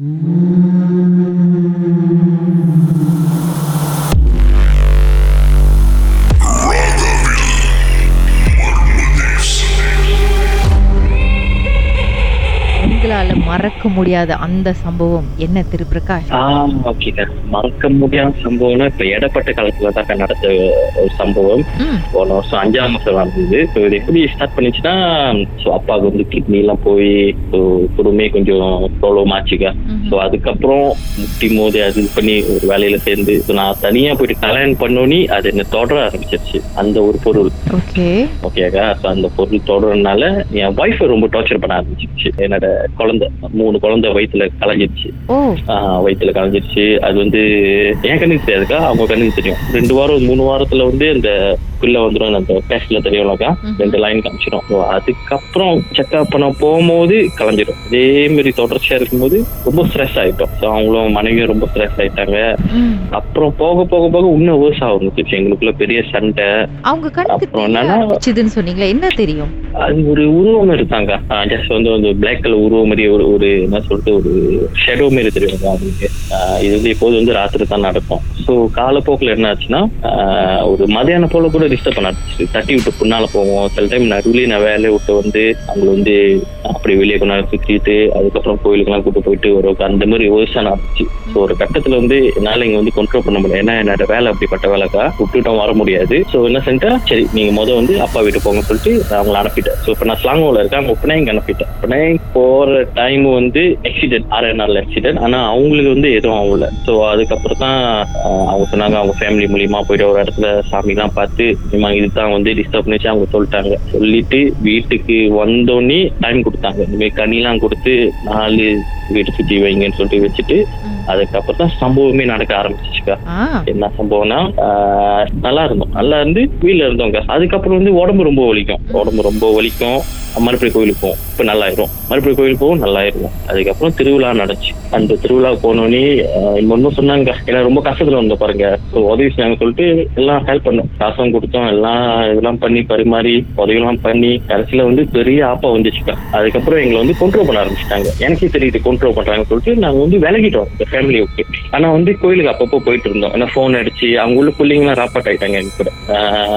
Mm-hmm. உங்களால மறக்க முடியாத அந்த சம்பவம் என்ன திரு பிரகாஷ்? ஆ ஓகேக்கா மறக்க முடியாத சம்பவம்னா இப்ப இடப்பட்ட காலத்துல தான் நடந்த ஒரு சம்பவம். போன வருஷம் அஞ்சாம் மாசம் நடந்தது. ஸோ இது எப்படி ஸ்டார்ட் பண்ணிச்சுன்னா ஸோ அப்பாவுக்கு வந்து கிட்னி எல்லாம் போய் குடும்பமே கொஞ்சம் ப்ராப்ளம் ஆச்சுக்கா. ம்ஹும். ஸோ அதுக்கப்புறம் முட்டி மோதி அது பண்ணி ஒரு வேலையில சேர்ந்து நான் தனியா போயிட்டு கல்யாணம் பண்ணோன்னே அது என்ன தொடர ஆரம்பிச்சிருச்சு. அந்த ஒரு பொருள். ஓகே ஓகேக்கா ஸோ அந்த பொருள் தொடர்றதுனால என் ஒய்ஃபை ரொம்ப டார்ச்சர் பண்ண ஆரம்பிச்சிருச்சு. என்னோட குழந்தை மூணு குழந்தை வயித்துல கலைஞ்சிருச்சு. வயித்துல கலைஞ்சிருச்சு. அது வந்து என் கண்ணுக்கு தெரியாதுக்கா அவங்க கண்ணுக்கு தெரியும். ரெண்டு வாரம் மூணு வாரத்துல வந்து அந்த பிள்ளை வந்துடும் அந்த பேஸ்ட்ல தெரியும்லக்கா. ரெண்டு லைன் காமிச்சிடும் அதுக்கப்புறம் செக்அப் பண்ண போகும்போது கலைஞ்சிடும் அதே மாதிரி தொடர்ச்சியா இருக்கும்போது ரொம்ப ஸ்ட்ரெஸ் ஆயிட்டோம். ஸோ அவங்களும் மனைவியும் ரொம்ப ஸ்ட்ரெஸ் ஆயிட்டாங்க. அப்புறம் போக போக போக இன்னும் வேர்ஸ் ஆரம்பிச்சிச்சு எங்களுக்குள்ள பெரிய சண்டை. அவங்க கண்ணுக்கு சொன்னீங்களா என்ன தெரியும்? அது ஒரு உருவம் இருக்காங்க ஜஸ்ட் வந்து ஒரு பிளாக் கலர் உருவம் மாதிரி ஒரு ஒரு என்ன சொல்றது ஒரு ஷெடோ மாரி தெரியும். அவங்களுக்கு இது வந்து எப்போது வந்து ராத்திரி தான் நடக்கும். ஸோ காலப்போக்கில் என்ன ஆச்சுன்னா ஒரு மதியானம் போல கூட டிஸ்டர்ப் பண்ண தட்டி விட்டு பின்னால போவோம். சில டைம் நடுவில் நான் வேலையை விட்டு வந்து அவங்களை வந்து அப்படி வெளியே கொண்டாந்து சுற்றிட்டு அதுக்கப்புறம் கோயிலுக்கெல்லாம் கூட்டு போயிட்டு ஒரு அந்த மாதிரி யோசனை ஆரம்பிச்சு. ஸோ ஒரு கட்டத்தில் வந்து என்னால் இங்கே வந்து கண்ட்ரோல் பண்ண முடியாது ஏன்னா என்னோட வேலை அப்படிப்பட்ட வேலைக்கா விட்டுட்டோம் வர முடியாது. ஸோ என்ன செஞ்சுட்டேன்? சரி நீங்கள் மொதல் வந்து அப்பா வீட்டு போங்க சொல்லிட்டு அவங்கள அனுப்பிட்டு அனுப்பிட்டேன் ஸோ இப்போ நான் ஸ்லாங்கோவில் இருக்கேன். அவங்க உடனே இங்க அனுப்பிட்டேன் உடனே டைம் வந்து ஆக்சிடென்ட் ஆறே நாள் ஆக்சிடென்ட் ஆனால் அவங்களுக்கு வந்து எதுவும் ஆகல. ஸோ அதுக்கப்புறம் தான் அவங்க சொன்னாங்க அவங்க ஃபேமிலி மூலியமாக போயிட்டு ஒரு இடத்துல சாமிலாம் பார்த்து இனிமே இதுதான் வந்து டிஸ்டர்ப் பண்ணிச்சு. அவங்க சொல்லிட்டாங்க. சொல்லிட்டு வீட்டுக்கு வந்தோடனே டைம் கொடுத்தாங்க. இனிமேல் கனிலாம் கொடுத்து நாலு வீட்டு சுத்தி வைங்கன்னு சொல்லிட்டு வச்சுட்டு. அதுக்கப்புறம் தான் சம்பவமே நடக்க ஆரம்பிச்சிச்சுக்கா. என்ன சம்பவம்னா நல்லா இருந்தோம். நல்லா இருந்து வீட்டுல இருந்தோங்க அதுக்கப்புறம் வந்து உடம்பு ரொம்ப வலிக்கும். உடம்பு ரொம்ப வலிக்கும். மறுபடியும் கோயிலுக்கு போவோம். இப்ப நல்லாயிரும். மறுபடியும் கோயிலுக்கு போவோம் நல்லாயிருக்கும் அதுக்கப்புறம் திருவிழா நடந்துச்சு. அந்த திருவிழா போனோடனே இன்னொன்னும் சொன்னாங்க. ஏன்னா ரொம்ப கஷ்டத்துல வந்தோம் பாருங்க. உதவி செஞ்சாங்க சொல்லிட்டு எல்லாம் ஹெல்ப் பண்ணோம். காசும் கொடுத்தோம். எல்லாம் இதெல்லாம் பண்ணி பரிமாறி உதவிலாம் பண்ணி கடைசியில வந்து பெரிய ஆப்பா வந்துச்சுக்கா. அதுக்கப்புறம் எங்களை வந்து கண்ட்ரோல் பண்ண ஆரம்பிச்சிட்டாங்க. எனக்கே தெரியுது கண்ட்ரோல் பண்றாங்கன்னு சொல்லிட்டு நாங்க வந்து விலகிட்டோம் இந்த ஃபேமிலி ஓகே ஆனா வந்து கோயிலுக்கு அப்பப்போ போயிட்டு இருந்தோம். ஏன்னா ஃபோன் அடிச்சு அவங்க உள்ள பிள்ளைங்களாம் ராப்பாட் ஆயிட்டாங்க எனக்கு கூட.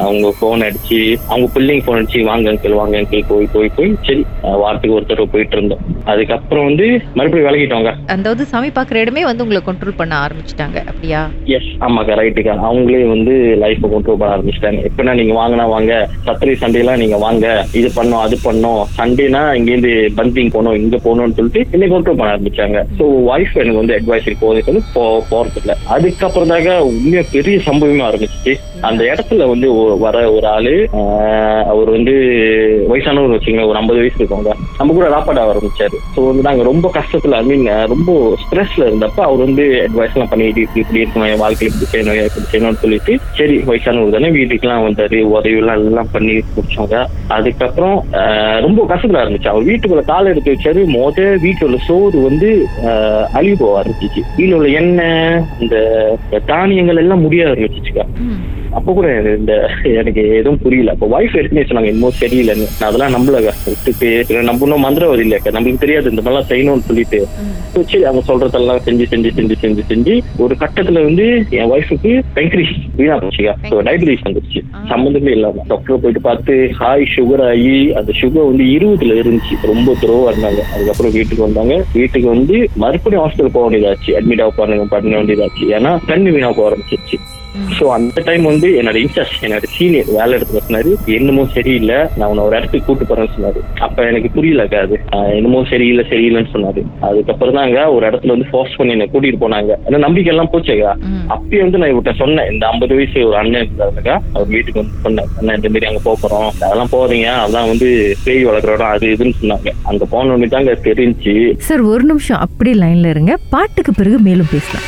அவங்க ஃபோன் அடிச்சு அவங்க பிள்ளைங்க ஃபோன் அடிச்சு வாங்க அங்கிள் வாங்க அங்கிள் போய் போய் போய் சரி வாரத்துக்கு ஒரு தடவை போயிட்டு இருந்தோம். அதுக்கப்புறம் வந்து மறுபடியும் விலகிட்டோங்க. அதாவது சாமி பார்க்குற இடமே வந்து உங்களை கண்ட்ரோல் பண்ண ஆரம்பிச்சிட்டாங்க அப்படியா? எஸ் ஆமாக்கா ரைட்டுக்கா அவங்களே வந்து லைஃப்பை கண்ட்ரோல் பண்ண ஆரம்பிச்சிட்டாங்க. எப்படின்னா நீங்க வாங்கினா வாங்க சத்திரை சண்டேலாம் நீங்க வாங்க இது பண்ணோம் அது பண்ணோம் சண்டேனா இங்கேருந்து பந்திங் போகணும் இங்க போகணும்னு சொல்லிட்டு என்னை கண்ட்ரோல் பண்ண ஆரம்பிச்சாங்க. ஸோ ஒய்ஃப் எனக்கு வந்து அட்வைஸ் போகுது சொல்லி போ போறது இல்லை அதுக்கப்புறம் தாங்க உண்மையா பெரிய சம்பவமா ஆரம்பிச்சிச்சு. அந்த இடத்துல வந்து வர ஒரு ஆளு அவர் வந்து வயசானவர் வச்சுங்க ஒரு ஐம்பது வயசு இருக்கவங்க. நம்ம கூட ராப்பாட ஆரம்பிச்சாரு. ஸோ வந்து நாங்க ரொம்ப கஷ்டத்துல ஐ மீன் ரொம்ப ஸ்ட்ரெஸ்ல இருந்தப்ப அவர் வந்து அட்வைஸ் எல்லாம் பண்ணிட்டு இப்படி இப்படி இருக்கணும். என் வாழ்க்கையில இப்படி செய்யணும் இப்படி செய்யணும்னு சொல்லிட்டு சரி வயசானவர் தானே வீட்டுக்குலாம் வந்தாரு. உதவி எல்லாம் எல்லாம் பண்ணி முடிச்சாங்க அதுக்கப்புறம் ரொம்ப கஷ்டத்துல இருந்துச்சு அவர் வீட்டுக்குள்ள கால் எடுத்து வச்சாரு. மோத வீட்டுல சோறு வந்து ஆஹ், அழிவு போக ஆரம்பிச்சிச்சு வீட்டுல உள்ள எண்ணெய் இந்த தானியங்கள் எல்லாம் முடிய ஆரம்பிச்சிச்சுக்கா அப்ப கூட இந்த எனக்கு எதுவும் புரியல. அப்ப ஒய்ஃப் எடுத்துன்னு சொன்னாங்க இன்னும் சரியில்லைன்னு நான் அதெல்லாம் நம்பலங்க விட்டுட்டு நம்ம இன்னும் மந்திரவாதி இல்லையா நம்மளுக்கு தெரியாது இந்த மாதிரிலாம் செய்யணும்னு சொல்லிட்டு. சரி அவங்க சொல்றதெல்லாம் செஞ்சு செஞ்சு செஞ்சு செஞ்சு செஞ்சு ஒரு கட்டத்துல வந்து என் ஒய்ஃபுக்கு பெங்க்ரிஸ் வீணா போச்சுக்கா டயபிட்டிஸ் வந்துருச்சு. சம்மந்தமே இல்லாம. டாக்டர் போயிட்டு பார்த்து ஹாய் சுகர் ஆகி அந்த சுகர் வந்து இருபதுல இருந்துச்சு. ரொம்ப துரோவா இருந்தாங்க. அதுக்கப்புறம் வீட்டுக்கு வந்தாங்க. வீட்டுக்கு வந்து மறுபடியும் ஹாஸ்பிட்டல் போக வேண்டியதாச்சு. அட்மிட் ஆக பண்ண பண்ண வேண்டியதாச்சு. ஏன்னா கண்ணு வீணா போக ஆரம்பிச்சிருச்சு. சோ அந்த டைம் வந்து என்னோட இன்சார்ஜ் என்னோட சீனியர் வேலை எடுத்து சொன்னாரு என்னமோ சரியில்லை நான் உன்னை ஒரு இடத்துக்கு கூட்டு போறேன்னு சொன்னாரு. அப்ப எனக்கு புரியலக்கா அது என்னமோ சரியில்லை சரியில்லைன்னு சொன்னாரு. அதுக்கப்புறம் தாங்க ஒரு இடத்துல வந்து ஃபோர்ஸ் பண்ணி என்னை கூட்டிட்டு போனாங்க. ஏன்னா நம்பிக்கை எல்லாம் போச்சுக்கா. அப்பயே வந்து நான் இவர்கிட்ட சொன்னேன் இந்த ஐம்பது வயசு ஒரு அண்ணன் இருந்தாருக்கா அவர் வீட்டுக்கு வந்து சொன்னேன் அண்ணன் இந்த மாதிரி அங்க போறோம் அதெல்லாம் போறீங்க அதெல்லாம் வந்து பேய் வளர்க்குற இடம் அது இதுன்னு சொன்னாங்க. அங்க போனோடனே தாங்க தெரிஞ்சு சார் ஒரு நிமிஷம் அப்படியே லைன்ல இருங்க. பாட்டுக்கு பிறகு மேலும் பேசலாம்.